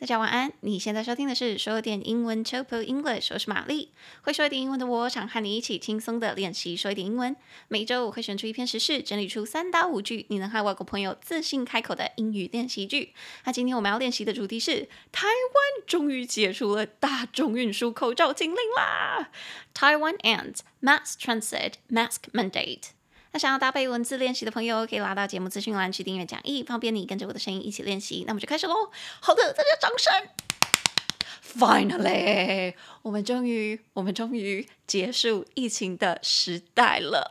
大家晚安。你现在收听的是说点英文 （Chopu English），我是玛丽。会说一点英文的我，想和你一起轻松的练习说一点英文。每周我会选出一篇时事，整理出三到五句你能和外国朋友自信开口的英语练习句。那今天我们要练习的主题是：台湾终于解除了大众运输口罩禁令啦！Taiwan ends mass transit mask mandate。那想要搭配文字练习的朋友，可以拉到节目资讯栏去订阅讲义，方便你跟着我的声音一起练习。那我们就开始喽！好的，大家掌声。Finally，我们终于，我们终于结束疫情的时代了。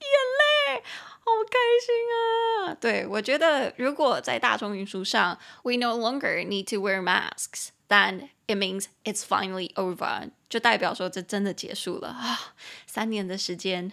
眼泪，好开心啊！对，我觉得，如果在大众运输上，we no longer need to wear masks，但 it means it's finally over，就代表说这真的结束了啊！三年的时间。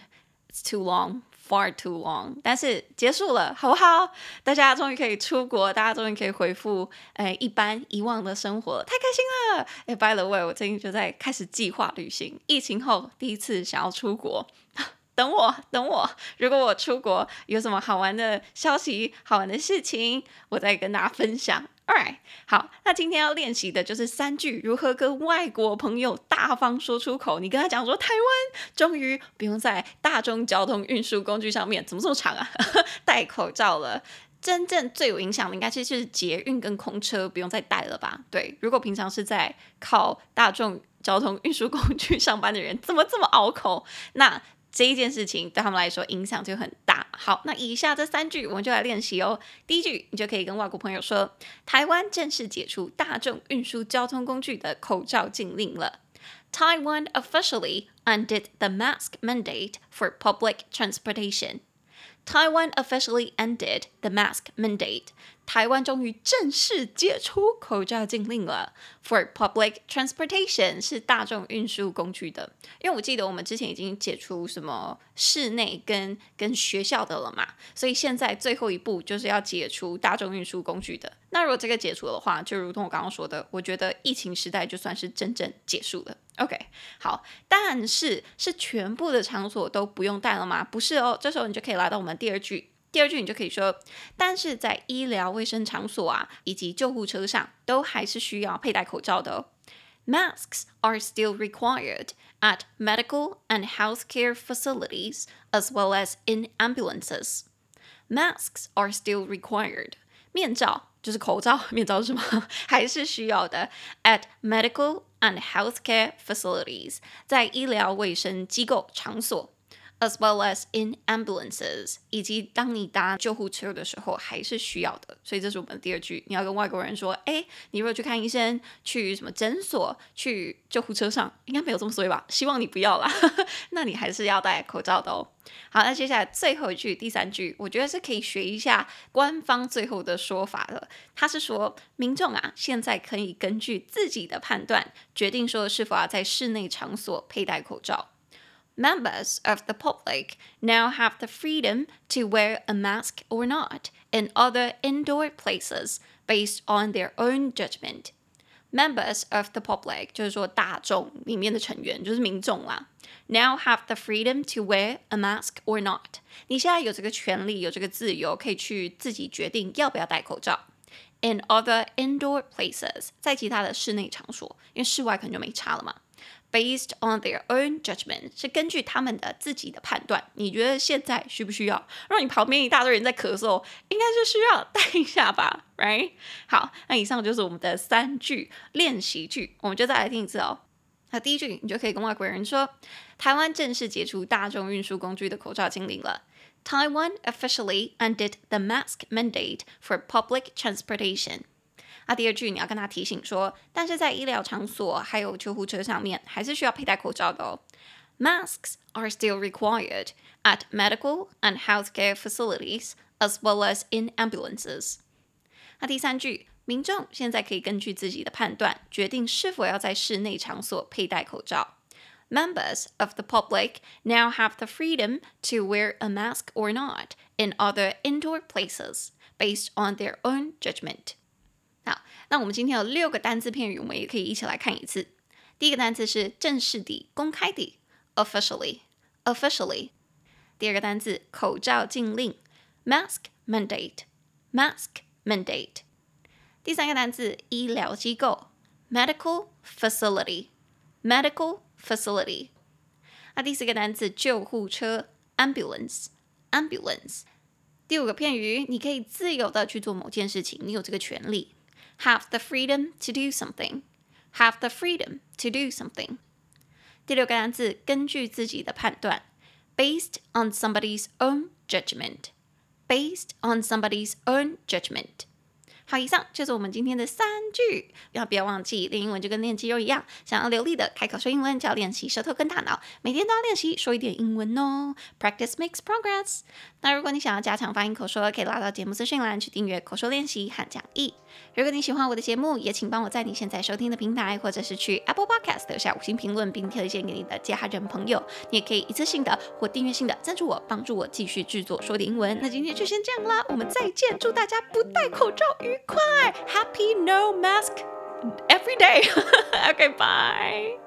It's too long, far too long. 但是结束了，好不好？大家终于可以出国，大家终于可以回复诶一般以往的生活，太开心了！哎，by the way，我最近就在开始计划旅行，疫情后第一次想要出国。等我，等我，如果我出国有什么好玩的消息、好玩的事情，我再跟大家分享。All right. 好，那今天要练习的就是三句如何跟外国朋友大方说出口。你跟他讲说，台湾终于不用在大众交通运输工具上面，怎么这么长啊？戴口罩了。真正最有影响的，应该其实就是捷运跟空车不用再戴了吧？对，如果平常是在靠大众交通运输工具上班的人，怎么这么拗口？那这一件事情对他们来说影响就很大。好，那以下这三句我们就来练习哦。第一句，你就可以跟外国朋友说：“台湾正式解除大众运输交通工具的口罩禁令了。” Taiwan officially undid the mask mandate for public transportation. Taiwan officially ended the mask mandate. 台湾终于正式解除口罩禁令了。For public transportation 是大众运输工具的，因为我记得我们之前已经解除什么室内跟跟学校的了嘛，所以现在最后一步就是要解除大众运输工具的。那如果这个解除的话，就如同我刚刚说的，我觉得疫情时代就算是真正结束了。OK，好，但是是全部的场所都不用戴了吗？不是哦，这时候你就可以来到我们第二句。第二句你就可以说，但是在医疗卫生场所啊，以及救护车上，都还是需要佩戴口罩的哦。Masks are still required at medical and healthcare facilities, as well as in ambulances. Masks are still required. 面罩就是口罩，面罩是什么？还是需要的。At medical and healthcare facilities，在医疗卫生机构场所。 as well as in ambulances，以及当你搭救护车的时候还是需要的，所以这是我们的第二句。你要跟外国人说，哎，你如果去看医生，去什么诊所，去救护车上，应该没有这么衰吧？希望你不要啦，那你还是要戴口罩的哦。好，那接下来最后一句，第三句，我觉得是可以学一下官方最后的说法的。他是说，民众啊，现在可以根据自己的判断，决定说是否要在室内场所佩戴口罩。Members of the public now have the freedom to wear a mask or not in other indoor places based on their own judgment. Members of the public 就是说大众里面的成员，就是民众啦。Now have the freedom to wear a mask or not。你现在有这个权利，有这个自由，可以去自己决定要不要戴口罩。In other indoor places，在其他的室内场所，因为室外可能就没差了嘛。 Based on their own judgment，是根据他们的自己的判断。你觉得现在需不需要？让你旁边一大堆人在咳嗽，应该是需要戴一下吧，right？好，那以上就是我们的三句练习句，我们就再来听一次哦。那第一句，你就可以跟外国人说：台湾正式解除大众运输工具的口罩禁令了。Taiwan officially undid the mask mandate for public transportation. 那第二句你要跟他提醒说，但是在医疗场所还有救护车上面，还是需要佩戴口罩的哦。Masks are still required at medical and healthcare facilities, as well as in ambulances。那第三句，民众现在可以根据自己的判断，决定是否要在室内场所佩戴口罩。Members of the public now have the freedom to wear a mask or not in other indoor places, based on their own judgment. 好，那我们今天有六个单字片语，我们也可以一起来看一次。第一个单词是正式的、公开的，officially，officially。第二个单词口罩禁令，mask mandate，mask mandate。第三个单词，医疗机构，medical facility，medical facility。那第四个单词，救护车，ambulance，ambulance。第五个片语，你可以自由的去做某件事情，你有这个权利 ，have the freedom to do something，have the freedom to do something。第六个单字，根据自己的判断，based on somebody's own judgment，based on somebody's own judgment。 好，以上就是我们今天的三句。要不要忘记练英文就跟练肌肉一样，想要流利的开口说英文，就要练习舌头跟大脑，每天都要练习说一点英文哦。Practice makes progress。那如果你想要加强发音口说，可以拉到节目资讯栏去订阅口说练习和讲义。如果你喜欢我的节目，也请帮我在你现在收听的平台，或者是去 Apple Podcast 留下五星评论，并推荐给你的家人朋友。你也可以一次性的或订阅性的赞助我，帮助我继续制作说点英文。那今天就先这样啦，我们再见，祝大家不戴口罩 happy no mask every day. okay, bye.